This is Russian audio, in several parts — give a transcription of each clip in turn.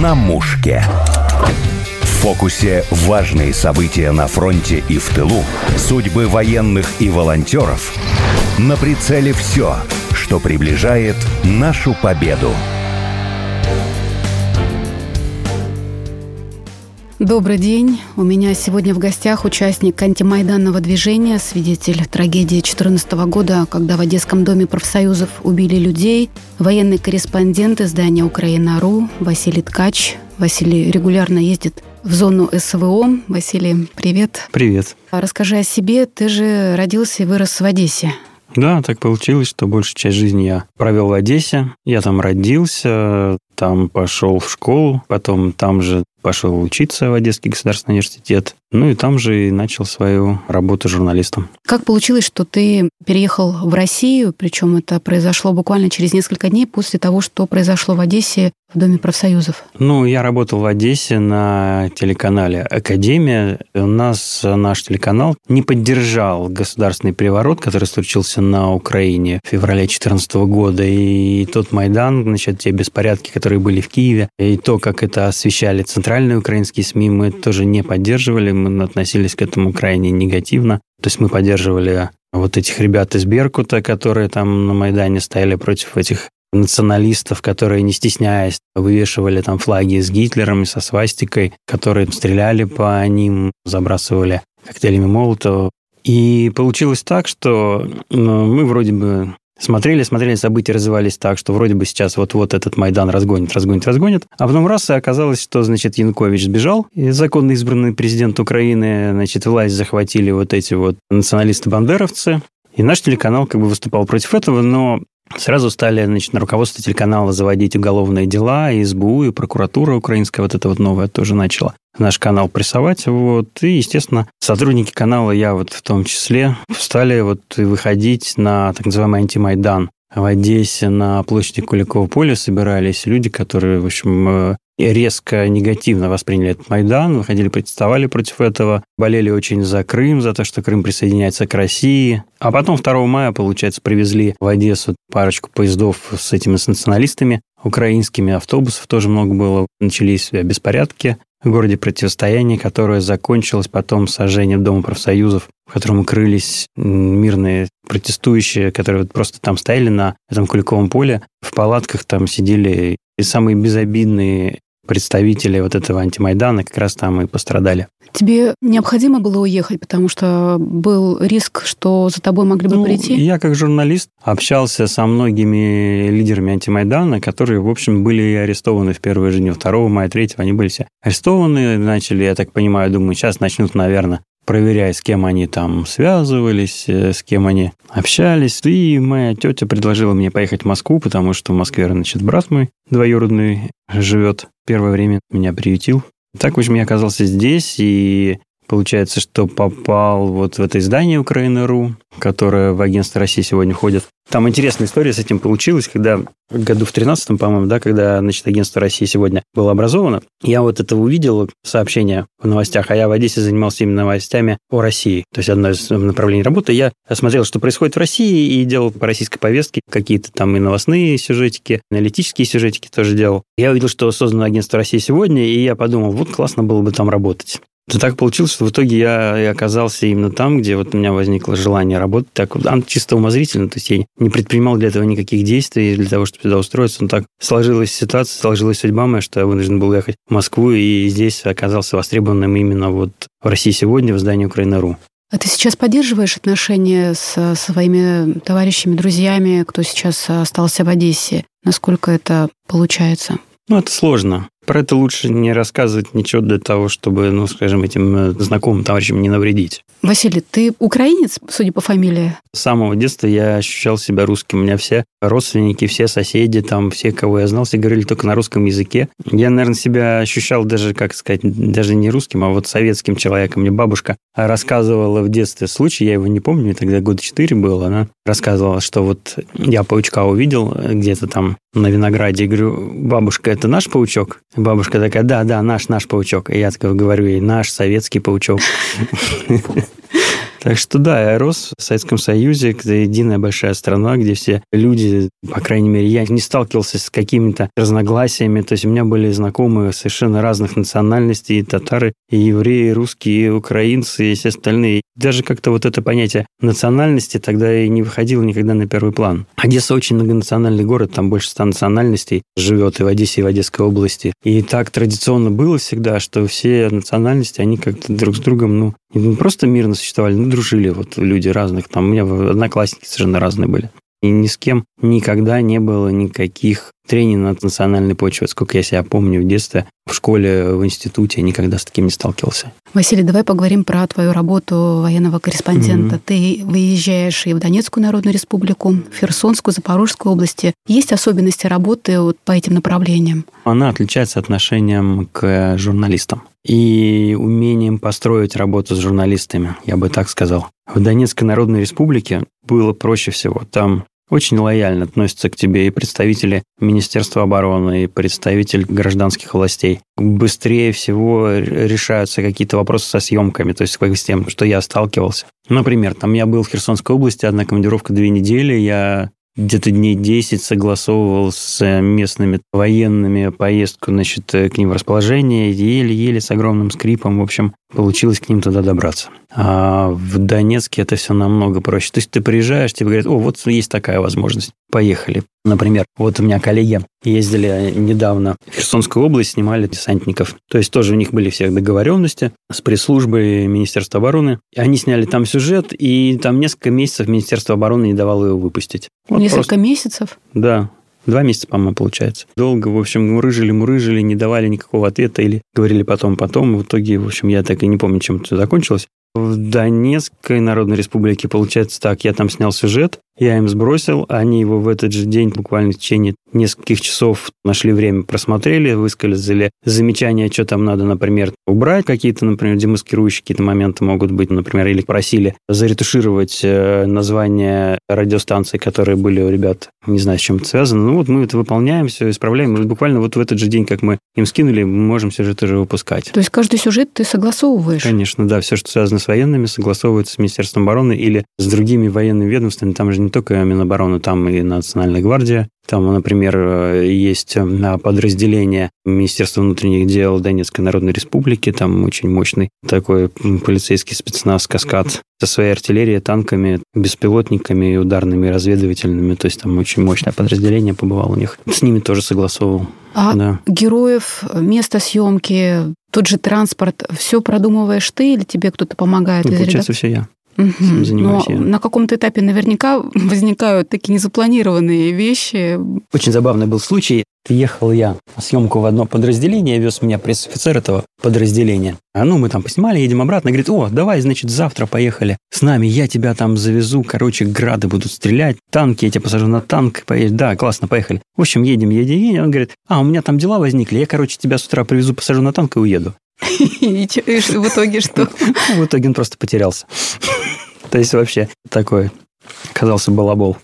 на мушке. В фокусе важные события на фронте и в тылу, судьбы военных и волонтеров. На прицеле все, что приближает нашу победу. Добрый день. У меня сегодня в гостях участник антимайданного движения, свидетель трагедии 2014 года, когда в Одесском доме профсоюзов убили людей, военный корреспондент издания «Украина.ру» Василий Ткач. Василий регулярно ездит в зону СВО. Василий, привет. Привет. Расскажи о себе. Ты же родился и вырос в Одессе. Да, так получилось, что большую часть жизни я провел в Одессе. Я там родился, там пошел в школу, потом там же пошел учиться в Одесский государственный университет. Ну и там же и начал свою работу журналистом. Как получилось, что ты переехал в Россию, причем это произошло буквально через несколько дней после того, что произошло в Одессе в Доме профсоюзов? Ну, я работал в Одессе на телеканале «Академия». У нас наш телеканал не поддержал государственный переворот, который случился на Украине в феврале 2014 года. И тот Майдан, значит, те беспорядки, которые были в Киеве, и то, как это освещали центральные украинские СМИ, мы тоже не поддерживали мы относились к этому крайне негативно. То есть мы поддерживали вот этих ребят из Беркута, которые там на Майдане стояли против этих националистов, которые, не стесняясь, вывешивали там флаги с Гитлером и со свастикой, которые стреляли по ним, забрасывали коктейлями Молотова. И получилось так, что ну, мы вроде бы Смотрели, смотрели, события развивались так, что вроде бы сейчас вот-вот этот Майдан разгонит, разгонит, разгонит. А потом раз, и оказалось, что, значит, Янукович сбежал, и законно избранный президент Украины, значит, власть захватили вот эти вот националисты-бандеровцы, и наш телеканал как бы выступал против этого, но Сразу стали значит, на руководство телеканала заводить уголовные дела, и СБУ, и прокуратура украинская, вот это вот новое тоже начала наш канал прессовать. Вот. И, естественно, сотрудники канала, я вот в том числе, стали вот выходить на так называемый антимайдан. В Одессе на площади Куликова поля собирались люди, которые, в общем, э, резко негативно восприняли этот Майдан, выходили, протестовали против этого, болели очень за Крым, за то, что Крым присоединяется к России. А потом 2 мая, получается, привезли в Одессу парочку поездов с этими с националистами, украинскими автобусов тоже много было. Начались беспорядки городе противостояние, которое закончилось потом сожжением Дома профсоюзов, в котором укрылись мирные протестующие, которые вот просто там стояли на этом Куликовом поле, в палатках там сидели и самые безобидные представители вот этого антимайдана как раз там и пострадали. Тебе необходимо было уехать, потому что был риск, что за тобой могли бы ну, прийти? Я как журналист общался со многими лидерами антимайдана, которые, в общем, были арестованы в первые же дни 2 мая, 3 они были все арестованы, начали, я так понимаю, думаю, сейчас начнут, наверное, проверяя, с кем они там связывались, э, с кем они общались. И моя тетя предложила мне поехать в Москву, потому что в Москве, значит, брат мой двоюродный живет. Первое время меня приютил. Так, в общем, я оказался здесь, и Получается, что попал вот в это издание Украина.ру, которое в агентство России сегодня входит. Там интересная история с этим получилась, когда году в 13 по-моему, да, когда, значит, агентство России сегодня было образовано, я вот это увидел, сообщение в новостях, а я в Одессе занимался именно новостями о России. То есть одно из направлений работы. Я смотрел, что происходит в России, и делал по российской повестке какие-то там и новостные сюжетики, аналитические сюжетики тоже делал. Я увидел, что создано агентство России сегодня, и я подумал, вот классно было бы там работать. Это так получилось, что в итоге я и оказался именно там, где вот у меня возникло желание работать. Так вот, чисто умозрительно, то есть я не предпринимал для этого никаких действий, для того, чтобы сюда устроиться. Но так сложилась ситуация, сложилась судьба моя, что я вынужден был ехать в Москву, и здесь оказался востребованным именно вот в России сегодня в здании Украина.ру. А ты сейчас поддерживаешь отношения с своими товарищами, друзьями, кто сейчас остался в Одессе? Насколько это получается? Ну, это сложно. Про это лучше не рассказывать ничего для того, чтобы, ну, скажем, этим э, знакомым товарищам не навредить. Василий, ты украинец, судя по фамилии? С самого детства я ощущал себя русским. У меня все родственники, все соседи, там, все, кого я знал, все говорили только на русском языке. Я, наверное, себя ощущал даже, как сказать, даже не русским, а вот советским человеком. Мне бабушка рассказывала в детстве случай, я его не помню, тогда года четыре было, она рассказывала, что вот я паучка увидел где-то там на винограде, и говорю, бабушка, это наш паучок? Бабушка такая, да, да, наш, наш паучок. И я говорю ей, наш советский паучок. Так что да, я рос в Советском Союзе, это единая большая страна, где все люди, по крайней мере, я не сталкивался с какими-то разногласиями. То есть у меня были знакомые совершенно разных национальностей, и татары, и евреи, и русские, и украинцы, и все остальные. Даже как-то вот это понятие национальности тогда и не выходило никогда на первый план. Одесса очень многонациональный город, там больше ста национальностей живет и в Одессе, и в Одесской области. И так традиционно было всегда, что все национальности, они как-то друг с другом, ну, не просто мирно существовали, ну, дружили вот люди разных. Там у меня одноклассники совершенно разные были. И ни с кем никогда не было никаких трений на национальной почве. Сколько я себя помню в детстве, в школе, в институте, никогда с таким не сталкивался. Василий, давай поговорим про твою работу военного корреспондента. Mm-hmm. Ты выезжаешь и в Донецкую Народную Республику, в Херсонскую, Запорожскую области. Есть особенности работы вот по этим направлениям? Она отличается отношением к журналистам и умением построить работу с журналистами, я бы так сказал. В Донецкой Народной Республике было проще всего. Там очень лояльно относятся к тебе и представители Министерства обороны, и представители гражданских властей. Быстрее всего решаются какие-то вопросы со съемками, то есть с тем, что я сталкивался. Например, там я был в Херсонской области, одна командировка две недели, я где-то дней 10 согласовывал с местными военными поездку, значит, к ним в расположение, еле-еле с огромным скрипом, в общем, получилось к ним туда добраться. А в Донецке это все намного проще. То есть ты приезжаешь, тебе говорят, о, вот есть такая возможность, поехали. Например, вот у меня коллеги ездили недавно в Херсонскую область, снимали десантников. То есть тоже у них были все договоренности с пресс-службой Министерства обороны. Они сняли там сюжет, и там несколько месяцев Министерство обороны не давало его выпустить. Вот несколько просто... месяцев? Да, Два месяца, по-моему, получается. Долго, в общем, мурыжили-мурыжили, не давали никакого ответа или говорили потом-потом. В итоге, в общем, я так и не помню, чем это закончилось. В Донецкой Народной Республике получается так, я там снял сюжет, я им сбросил, они его в этот же день, буквально в течение нескольких часов нашли время, просмотрели, высказали замечания, что там надо, например, убрать какие-то, например, демаскирующие какие-то моменты могут быть, например, или просили заретушировать э, название радиостанций, которые были у ребят, не знаю, с чем это связано. Ну вот мы это выполняем, все исправляем. И буквально вот в этот же день, как мы им скинули, мы можем сюжет уже выпускать. То есть каждый сюжет ты согласовываешь? Конечно, да. Все, что связано с военными, согласовывается с Министерством обороны или с другими военными ведомствами. Там же не только Минобороны, там и Национальная гвардия, там, например, э, есть э, подразделение Министерства внутренних дел Донецкой Народной Республики, там очень мощный такой полицейский спецназ «Каскад» со своей артиллерией, танками, беспилотниками, ударными, разведывательными. То есть там очень мощное подразделение побывало у них. С ними тоже согласовывал. А да. героев, место съемки, тот же транспорт, все продумываешь ты или тебе кто-то помогает? Ну, получается, все я. Угу. Занимаюсь Но я. на каком-то этапе наверняка возникают такие незапланированные вещи. Очень забавный был случай. Ехал я на съемку в одно подразделение, вез меня пресс-офицер этого подразделения. А ну, мы там поснимали, едем обратно. Говорит, о, давай, значит, завтра поехали с нами, я тебя там завезу. Короче, грады будут стрелять, танки, я тебя посажу на танк, поедешь. Да, классно, поехали. В общем, едем, едем, едем. Он говорит, а, у меня там дела возникли, я, короче, тебя с утра привезу, посажу на танк и уеду. И в итоге что? В итоге он просто потерялся. То есть вообще такой оказался балабол.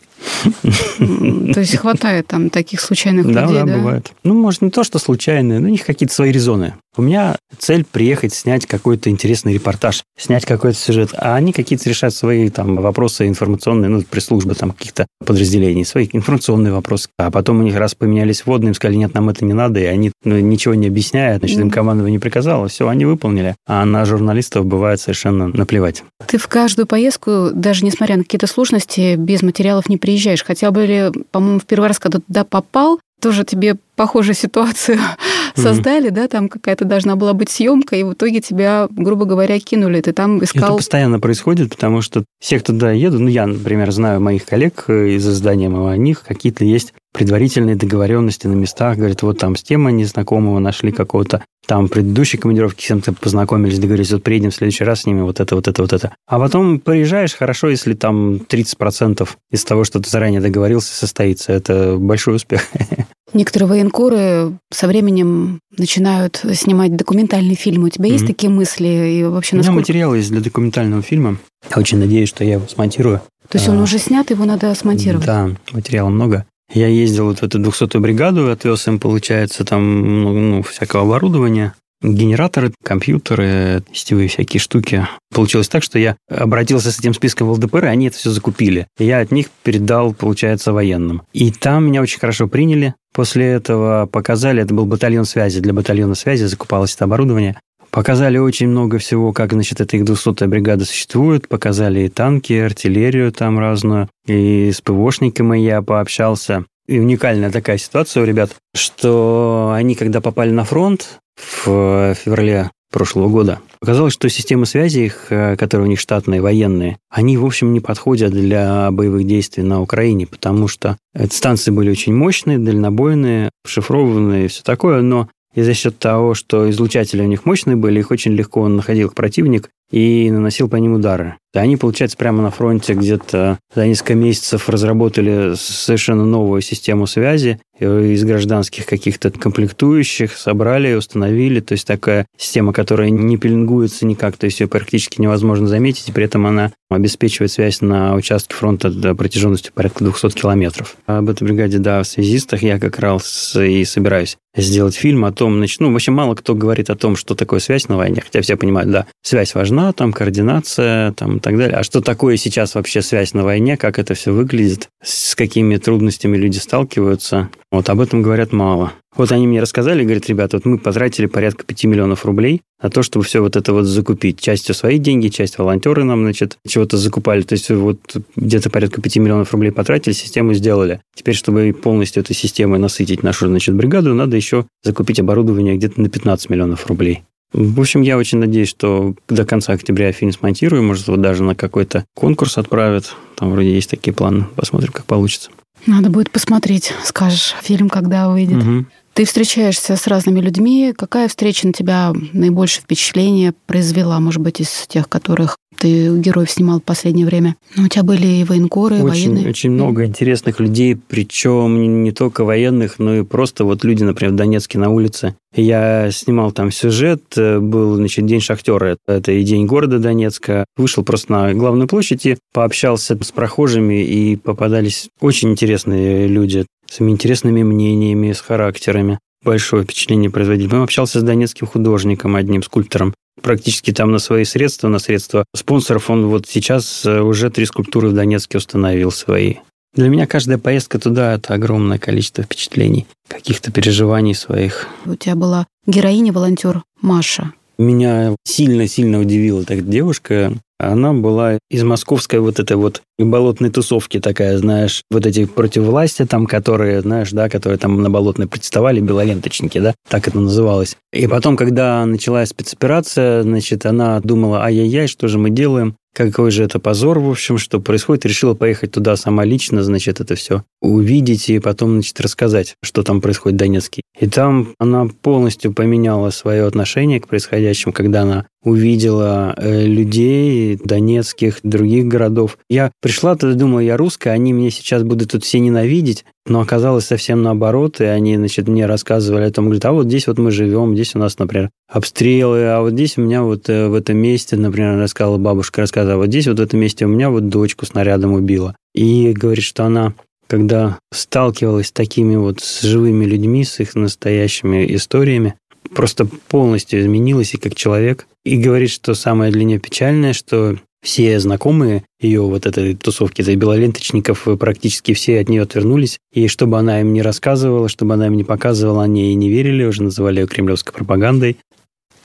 То есть хватает там таких случайных людей, да? Да, бывает. Ну, может, не то, что случайные, но у них какие-то свои резоны. У меня цель приехать, снять какой-то интересный репортаж, снять какой-то сюжет, а они какие-то решают свои там вопросы информационные, ну, пресс-службы там каких-то подразделений, свои информационные вопросы. А потом у них раз поменялись водные, им сказали, нет, нам это не надо, и они ну, ничего не объясняют, значит, им командование не приказало, все, они выполнили. А на журналистов бывает совершенно наплевать. Ты в каждую поездку, даже несмотря на какие-то сложности, без материалов не приезжаешь. Хотя бы, по-моему, в первый раз, когда туда попал, тоже тебе похожую ситуацию mm-hmm. создали, да, там какая-то должна была быть съемка, и в итоге тебя, грубо говоря, кинули, ты там искал... Это постоянно происходит, потому что все, кто туда едут, ну, я, например, знаю моих коллег э, из издания моего, у них какие-то есть предварительные договоренности на местах, говорят, вот там с темой незнакомого нашли какого-то, там предыдущей командировки с кем-то познакомились, договорились, вот приедем в следующий раз с ними, вот это, вот это, вот это. А потом приезжаешь, хорошо, если там 30% из того, что ты заранее договорился, состоится. Это большой успех. Некоторые военкоры со временем начинают снимать документальные фильмы. У тебя mm-hmm. есть такие мысли? И вообще, насколько... У меня материал есть для документального фильма. Я очень надеюсь, что я его смонтирую. То есть он а, уже снят, его надо смонтировать? Да, материала много. Я ездил вот в эту 200-ю бригаду, отвез им, получается, там ну, ну, всякого оборудования. генераторы, компьютеры, сетевые всякие штуки. Получилось так, что я обратился с этим списком в ЛДПР, и они это все закупили. Я от них передал, получается, военным. И там меня очень хорошо приняли. После этого показали, это был батальон связи. Для батальона связи закупалось это оборудование. Показали очень много всего, как, значит, эта их 200-я бригада существует. Показали и танки, и артиллерию там разную. И с ПВОшниками я пообщался. И уникальная такая ситуация у ребят, что они, когда попали на фронт в феврале прошлого года, оказалось, что системы связи, их, э, которые у них штатные, военные, они, в общем, не подходят для боевых действий на Украине, потому что станции были очень мощные, дальнобойные, шифрованные и все такое, но и за счет того, что излучатели у них мощные были, их очень легко находил противник и наносил по ним удары. Они, получается, прямо на фронте где-то за несколько месяцев разработали совершенно новую систему связи из гражданских каких-то комплектующих, собрали и установили. То есть такая система, которая не пеленгуется никак, то есть ее практически невозможно заметить, и при этом она обеспечивает связь на участке фронта до протяженностью порядка 200 километров. Об этой бригаде, да, в связистах я как раз и собираюсь сделать фильм о том, ну, вообще мало кто говорит о том, что такое связь на войне, хотя все понимают, да, связь важна, там, координация, там, и так далее. А что такое сейчас вообще связь на войне, как это все выглядит, с какими трудностями люди сталкиваются, вот об этом говорят мало. Вот они мне рассказали, говорят, ребята, вот мы потратили порядка 5 миллионов рублей на то, чтобы все вот это вот закупить. Частью свои деньги, часть волонтеры нам, значит, чего-то закупали. То есть вот где-то порядка 5 миллионов рублей потратили, систему сделали. Теперь, чтобы полностью этой системой насытить нашу, значит, бригаду, надо еще закупить оборудование где-то на 15 миллионов рублей. В общем, я очень надеюсь, что до конца октября фильм смонтирую, может, вот даже на какой-то конкурс отправят. Там вроде есть такие планы. Посмотрим, как получится. Надо будет посмотреть, скажешь, фильм когда выйдет. Угу. Ты встречаешься с разными людьми. Какая встреча на тебя наибольшее впечатление произвела, может быть, из тех, которых ты героев снимал в последнее время. Но у тебя были и военкоры, и очень, военные. Очень много интересных людей, причем не только военных, но и просто вот люди, например, в Донецке на улице. Я снимал там сюжет, был, значит, День шахтера, это и День города Донецка. Вышел просто на главную площадь и пообщался с прохожими, и попадались очень интересные люди с интересными мнениями, с характерами большое впечатление производили. Мы общался с донецким художником, одним скульптором, практически там на свои средства, на средства спонсоров. Он вот сейчас э, уже три скульптуры в Донецке установил свои. Для меня каждая поездка туда – это огромное количество впечатлений, каких-то переживаний своих. У тебя была героиня-волонтер Маша. Меня сильно-сильно удивила эта девушка. Она была из московской вот этой вот болотной тусовки такая, знаешь, вот эти против власти там, которые, знаешь, да, которые там на болотной протестовали, белоленточники, да, так это называлось. И потом, когда началась спецоперация, значит, она думала, ай-яй-яй, что же мы делаем? какой же это позор, в общем, что происходит. Решила поехать туда сама лично, значит, это все увидеть и потом, значит, рассказать, что там происходит в Донецке. И там она полностью поменяла свое отношение к происходящему, когда она увидела э, людей донецких, других городов. Я пришла, тогда думала, я русская, они меня сейчас будут тут все ненавидеть, но оказалось совсем наоборот, и они, значит, мне рассказывали о том, говорят, а вот здесь вот мы живем, здесь у нас, например, обстрелы, а вот здесь у меня вот э, в этом месте, например, рассказала бабушка, рассказывала, вот здесь вот в этом месте у меня вот дочку снарядом убила. И говорит, что она когда сталкивалась с такими вот с живыми людьми, с их настоящими историями, просто полностью изменилась и как человек. И говорит, что самое для нее печальное, что все знакомые ее вот этой тусовки, этой белоленточников, практически все от нее отвернулись. И чтобы она им не рассказывала, чтобы она им не показывала, они ей не верили, уже называли ее кремлевской пропагандой.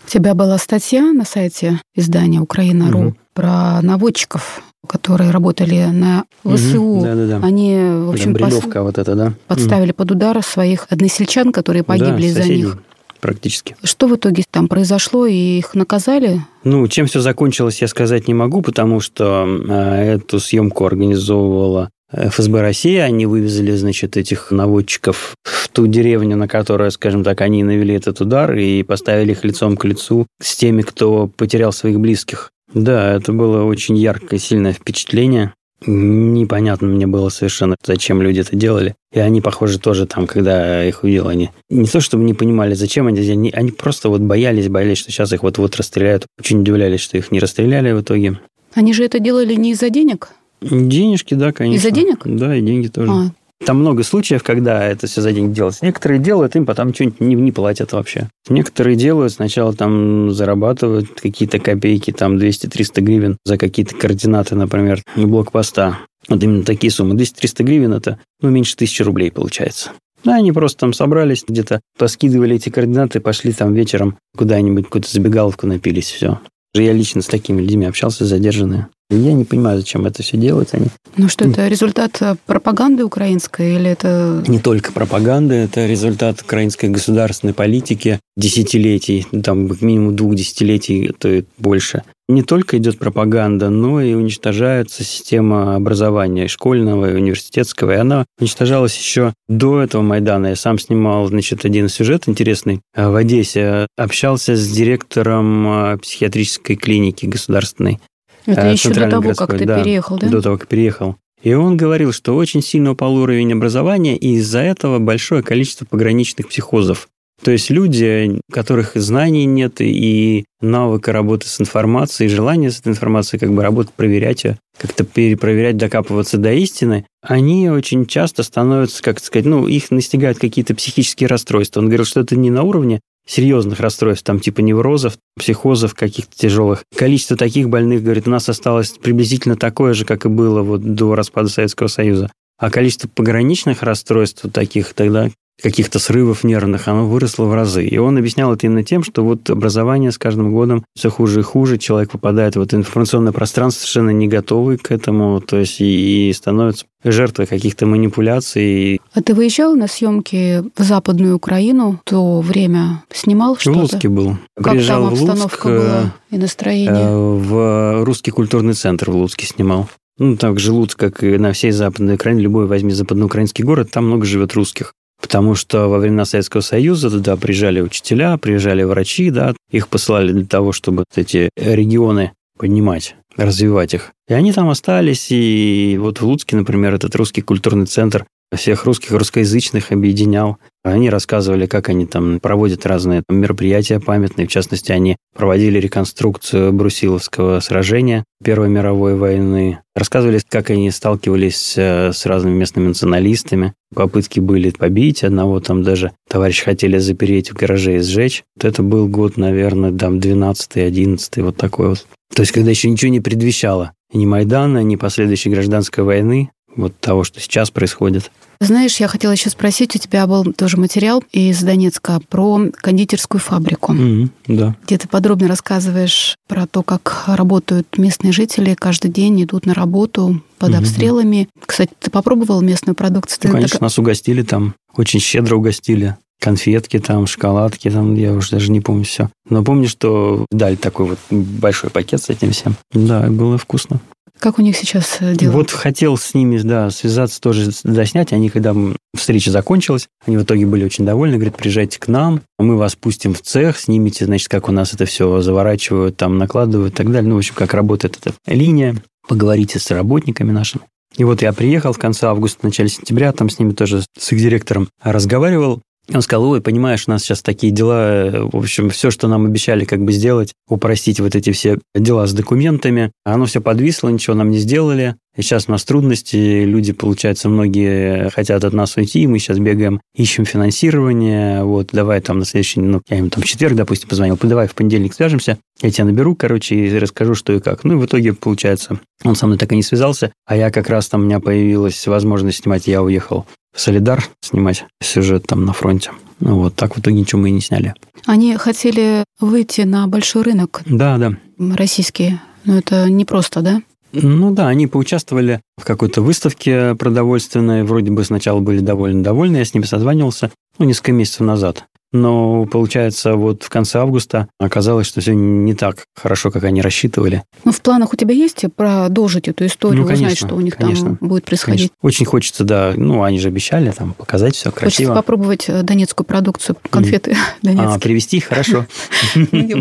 У тебя была статья на сайте издания «Украина.ру» угу. про наводчиков, которые работали на ВСУ. Угу. Да, да, да. Они, в общем, пос... вот это, да? подставили угу. под удар своих односельчан, которые погибли да, из-за них практически. Что в итоге там произошло и их наказали? Ну, чем все закончилось, я сказать не могу, потому что э, эту съемку организовывала ФСБ России, они вывезли, значит, этих наводчиков в ту деревню, на которую, скажем так, они навели этот удар и поставили их лицом к лицу с теми, кто потерял своих близких. Да, это было очень яркое, сильное впечатление. Непонятно мне было совершенно, зачем люди это делали. И они, похоже, тоже там, когда их увидел, они не то чтобы не понимали, зачем они, они, они просто вот боялись, боялись, что сейчас их вот-вот расстреляют. Очень удивлялись, что их не расстреляли в итоге. Они же это делали не из-за денег? Денежки, да, конечно. Из-за денег? Да, и деньги тоже. А, Там много случаев, когда это все за деньги делается. Некоторые делают, им потом что-нибудь не, не платят вообще. Некоторые делают, сначала там зарабатывают какие-то копейки, там 200-300 гривен за какие-то координаты, например, блокпоста. Вот именно такие суммы. 200-300 гривен – это ну, меньше тысячи рублей получается. Да, они просто там собрались, где-то поскидывали эти координаты, пошли там вечером куда-нибудь, какую-то забегаловку напились, все. Я лично с такими людьми общался, задержанные. Я не понимаю, зачем это все делать. Они... Ну что, это результат э, пропаганды украинской или это... Не только пропаганды, это результат украинской государственной политики десятилетий, там минимум двух десятилетий, то и больше. Не только идет пропаганда, но и уничтожается система образования школьного и университетского. И она уничтожалась еще до этого Майдана. Я сам снимал, значит, один сюжет интересный в Одессе. Общался с директором э, психиатрической клиники государственной это еще до того, городской, как ты да, переехал, да? До того, как переехал. И он говорил, что очень сильно упал уровень образования, и из-за этого большое количество пограничных психозов. То есть люди, у которых знаний нет и навыка работы с информацией, желания с этой информацией как бы работать, проверять ее, как-то перепроверять, докапываться до истины, они очень часто становятся, как сказать, ну, их настигают какие-то психические расстройства. Он говорил, что это не на уровне серьезных расстройств, там типа неврозов, психозов каких-то тяжелых. Количество таких больных, говорит, у нас осталось приблизительно такое же, как и было вот до распада Советского Союза. А количество пограничных расстройств таких тогда каких-то срывов нервных, оно выросло в разы. И он объяснял это именно тем, что вот образование с каждым годом все хуже и хуже, человек попадает в это информационное пространство совершенно не готовый к этому, то есть и, и становится жертвой каких-то манипуляций. А ты выезжал на съемки в Западную Украину? То время снимал что-то? В Луцке был. Как Приезжал там обстановка в Луцк, была и настроение? Э, в Русский культурный центр в Луцке снимал. Ну, так же Луцк, как и на всей Западной Украине, любой возьми западноукраинский город, там много живет русских. Потому что во времена Советского Союза туда приезжали учителя, приезжали врачи, да, их посылали для того, чтобы эти регионы поднимать, развивать их. И они там остались, и вот в Луцке, например, этот русский культурный центр всех русских, русскоязычных объединял. Они рассказывали, как они там проводят разные мероприятия памятные. В частности, они проводили реконструкцию Брусиловского сражения Первой мировой войны. Рассказывали, как они сталкивались э, с разными местными националистами. Попытки были побить одного, там даже товарищ хотели запереть в гараже и сжечь. Вот это был год, наверное, там 12-11, вот такой вот. То есть, когда еще ничего не предвещало. Ни Майдана, ни последующей гражданской войны, вот того, что сейчас происходит. Знаешь, я хотела еще спросить, у тебя был тоже материал из Донецка про кондитерскую фабрику, mm-hmm, да. где ты подробно рассказываешь про то, как работают местные жители, каждый день идут на работу под mm-hmm. обстрелами. Кстати, ты попробовал местную продукцию? Ну, конечно, так... нас угостили там, очень щедро угостили конфетки там, шоколадки там, я уже даже не помню все. Но помню, что дали такой вот большой пакет с этим всем. Да, было вкусно. Как у них сейчас э, дела? Вот хотел с ними, да, связаться тоже, доснять. Они, когда встреча закончилась, они в итоге были очень довольны. Говорят, приезжайте к нам, мы вас пустим в цех, снимите, значит, как у нас это все заворачивают, там накладывают и так далее. Ну, в общем, как работает эта линия. Поговорите с работниками нашими. И вот я приехал в конце августа, в начале сентября, там с ними тоже с их директором разговаривал. Он сказал, ой, понимаешь, у нас сейчас такие дела, в общем, все, что нам обещали как бы сделать, упростить вот эти все дела с документами, оно все подвисло, ничего нам не сделали. И сейчас у нас трудности, люди, получается, многие хотят от нас уйти, мы сейчас бегаем, ищем финансирование, вот, давай там на следующий, ну, я им там в четверг, допустим, позвонил, давай в понедельник свяжемся, я тебя наберу, короче, и расскажу, что и как. Ну, и в итоге, получается, он со мной так и не связался, а я как раз там, у меня появилась возможность снимать, я уехал Солидар снимать сюжет там на фронте. Ну вот, так в итоге ничего мы и не сняли. Они хотели выйти на большой рынок. Да, да. Российские. Но это не просто, да? Ну да, они поучаствовали в какой-то выставке продовольственной. Вроде бы сначала были довольно довольны. Я с ними созванивался, ну, несколько месяцев назад. Но, получается, вот в конце августа оказалось, что все не так хорошо, как они рассчитывали. Ну, в планах у тебя есть продолжить эту историю, ну, конечно, узнать, что у них конечно, там будет происходить? Конечно. Очень хочется, да. Ну, они же обещали там показать все красиво. Хочется попробовать э, донецкую продукцию, конфеты mm. донецкие. А, привезти? Хорошо.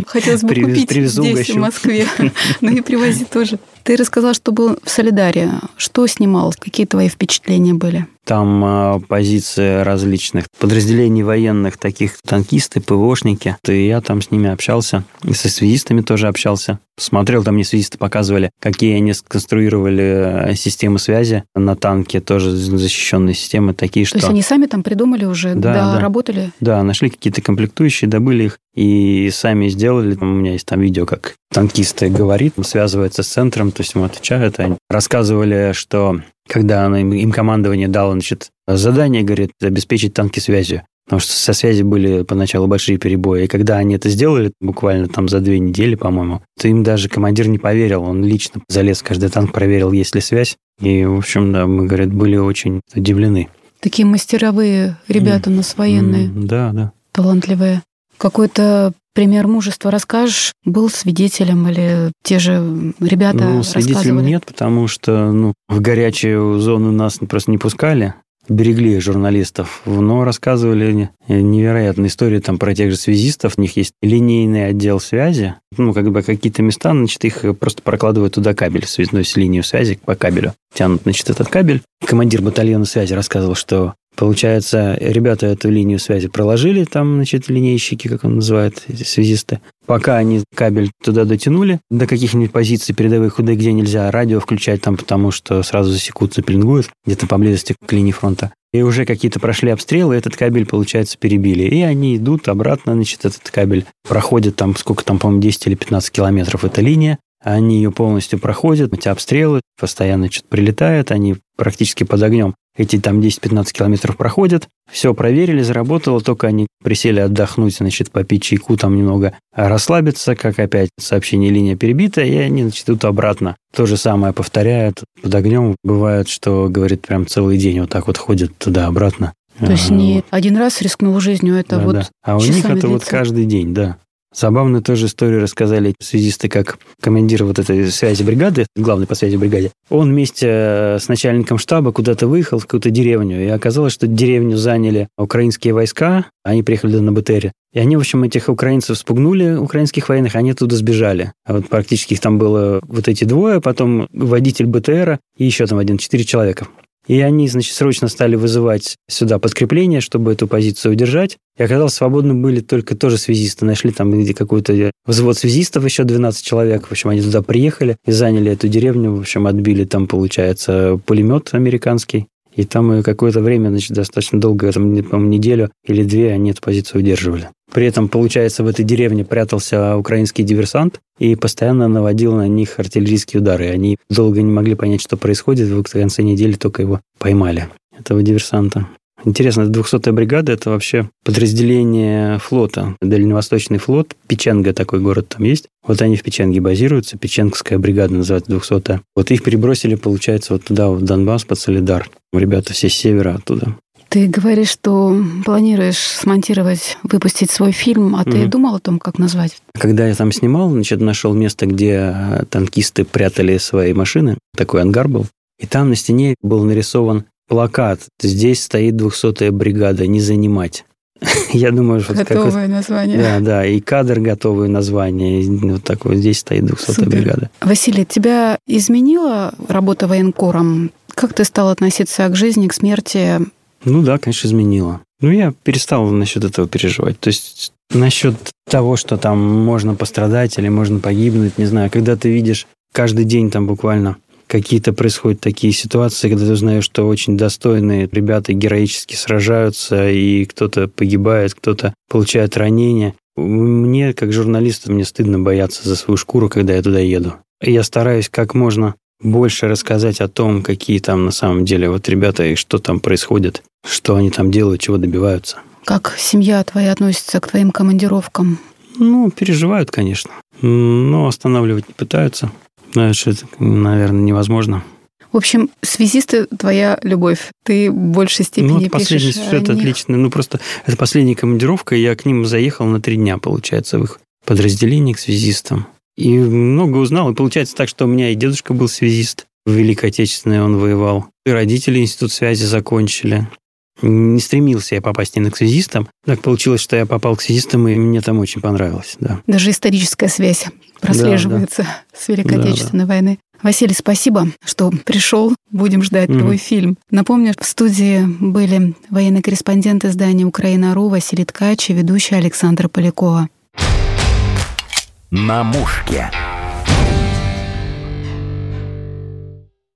Хотелось бы купить здесь, в Москве. Ну и привози тоже. Ты рассказал, что был в Солидаре. Что снимал? Какие твои впечатления были? Там э, позиции различных подразделений военных, таких танкисты, ПВОшники. И я там с ними общался. И со связистами тоже общался. Смотрел, там мне связисты показывали, какие они сконструировали э, системы связи на танке, тоже защищенные системы, такие, что... То есть они сами там придумали уже, да, да, да. работали? Да, нашли какие-то комплектующие, добыли их и сами сделали. У меня есть там видео, как танкисты говорит, связывается с центром, то есть ему отвечают. Они рассказывали, что когда им командование дало значит, задание, говорит, обеспечить танки связью, Потому что со связи были поначалу большие перебои. И когда они это сделали, буквально там за две недели, по-моему, то им даже командир не поверил. Он лично залез в каждый танк, проверил, есть ли связь. И, в общем, да, мы, говорят, были очень удивлены. Такие мастеровые ребята mm. у нас военные. Mm, да, да. Талантливые. Какой-то пример мужества расскажешь? Был свидетелем или те же ребята Ну, свидетелем нет, потому что ну, в горячую зону нас просто не пускали берегли журналистов, но рассказывали невероятные истории там про тех же связистов. У них есть линейный отдел связи. Ну, как бы какие-то места, значит, их просто прокладывают туда кабель, связную линию связи по кабелю. Тянут, значит, этот кабель. Командир батальона связи рассказывал, что Получается, ребята эту линию связи проложили, там, значит, линейщики, как он называет, связисты. Пока они кабель туда дотянули, до каких-нибудь позиций передовых, куда где нельзя радио включать там, потому что сразу засекут, запеленгуют где-то поблизости к линии фронта. И уже какие-то прошли обстрелы, этот кабель, получается, перебили. И они идут обратно, значит, этот кабель проходит там, сколько там, по-моему, 10 или 15 километров эта линия. Они ее полностью проходят, эти обстрелы, постоянно что-то прилетает, они практически под огнем эти там 10-15 километров проходят, все проверили, заработало, только они присели отдохнуть, значит, попить чайку, там немного расслабиться, как опять сообщение линия перебита, и они, значит, идут обратно. То же самое повторяют под огнем. Бывает, что, говорит, прям целый день вот так вот ходят туда-обратно. То есть не один раз рискнул жизнью, это да, вот да. А у них это длится. вот каждый день, да. Забавную тоже историю рассказали связисты, как командир вот этой связи бригады, главный по связи бригаде. Он вместе э, с начальником штаба куда-то выехал в какую-то деревню, и оказалось, что деревню заняли украинские войска, они приехали на БТРе. И они, в общем, этих украинцев спугнули, украинских военных, они оттуда сбежали. А вот практически их там было вот эти двое, потом водитель БТРа и еще там один, четыре человека. И они, значит, срочно стали вызывать сюда подкрепление, чтобы эту позицию удержать. И оказалось, свободны были только тоже связисты. Нашли там где какой-то взвод связистов, еще 12 человек. В общем, они туда приехали и заняли эту деревню. В общем, отбили там, получается, пулемет американский. И там какое-то время, значит, достаточно долго, там, по-моему, неделю или две они эту позицию удерживали. При этом, получается, в этой деревне прятался украинский диверсант и постоянно наводил на них артиллерийские удары. Они долго не могли понять, что происходит. В конце недели только его поймали, этого диверсанта. Интересно, 200-я бригада – это вообще подразделение флота, Дальневосточный флот, Печенга такой город там есть. Вот они в Печенге базируются, Печенгская бригада называется 200-я. Вот их перебросили, получается, вот туда, в Донбасс, под Солидар. Ребята все с севера оттуда. Ты говоришь, что планируешь смонтировать, выпустить свой фильм, а ты mm думал о том, как назвать? Когда я там снимал, значит, нашел место, где танкисты прятали свои машины. Такой ангар был. И там на стене был нарисован плакат. Здесь стоит 200-я бригада, не занимать. Я думаю, что готовое название. Да, да, и кадр готовое название. Вот так вот здесь стоит 200-я бригада. Василий, тебя изменила работа военкором? Как ты стал относиться к жизни, к смерти? Ну да, конечно, изменила. Ну, я перестал насчет этого переживать. То есть насчет того, что там можно пострадать или можно погибнуть, не знаю, когда ты видишь каждый день там буквально какие-то происходят такие ситуации, когда ты узнаешь, что очень достойные ребята героически сражаются, и кто-то погибает, кто-то получает ранения. Мне, как журналисту, мне стыдно бояться за свою шкуру, когда я туда еду. Я стараюсь как можно больше рассказать о том, какие там на самом деле вот ребята и что там происходит, что они там делают, чего добиваются. Как семья твоя относится к твоим командировкам? Ну, переживают, конечно, но останавливать не пытаются. Знаешь, это, наверное, невозможно. В общем, связисты твоя любовь. Ты в большей степени ну, вот последний сюжет отличный. Ну, просто это последняя командировка, я к ним заехал на три дня, получается, в их подразделение к связистам. И много узнал. И получается так, что у меня и дедушка был связист. В Великой Отечественной он воевал. И родители институт связи закончили. Не стремился я попасть именно к связистам. Так получилось, что я попал к связистам, и мне там очень понравилось. Да. Даже историческая связь прослеживается да, да. с Великой да, Отечественной да. войны. Василий, спасибо, что пришел. Будем ждать mm твой фильм. Напомню, в студии были военный корреспондент издания «Украина.ру» Василий Ткач и ведущая Александра Полякова. На мушке.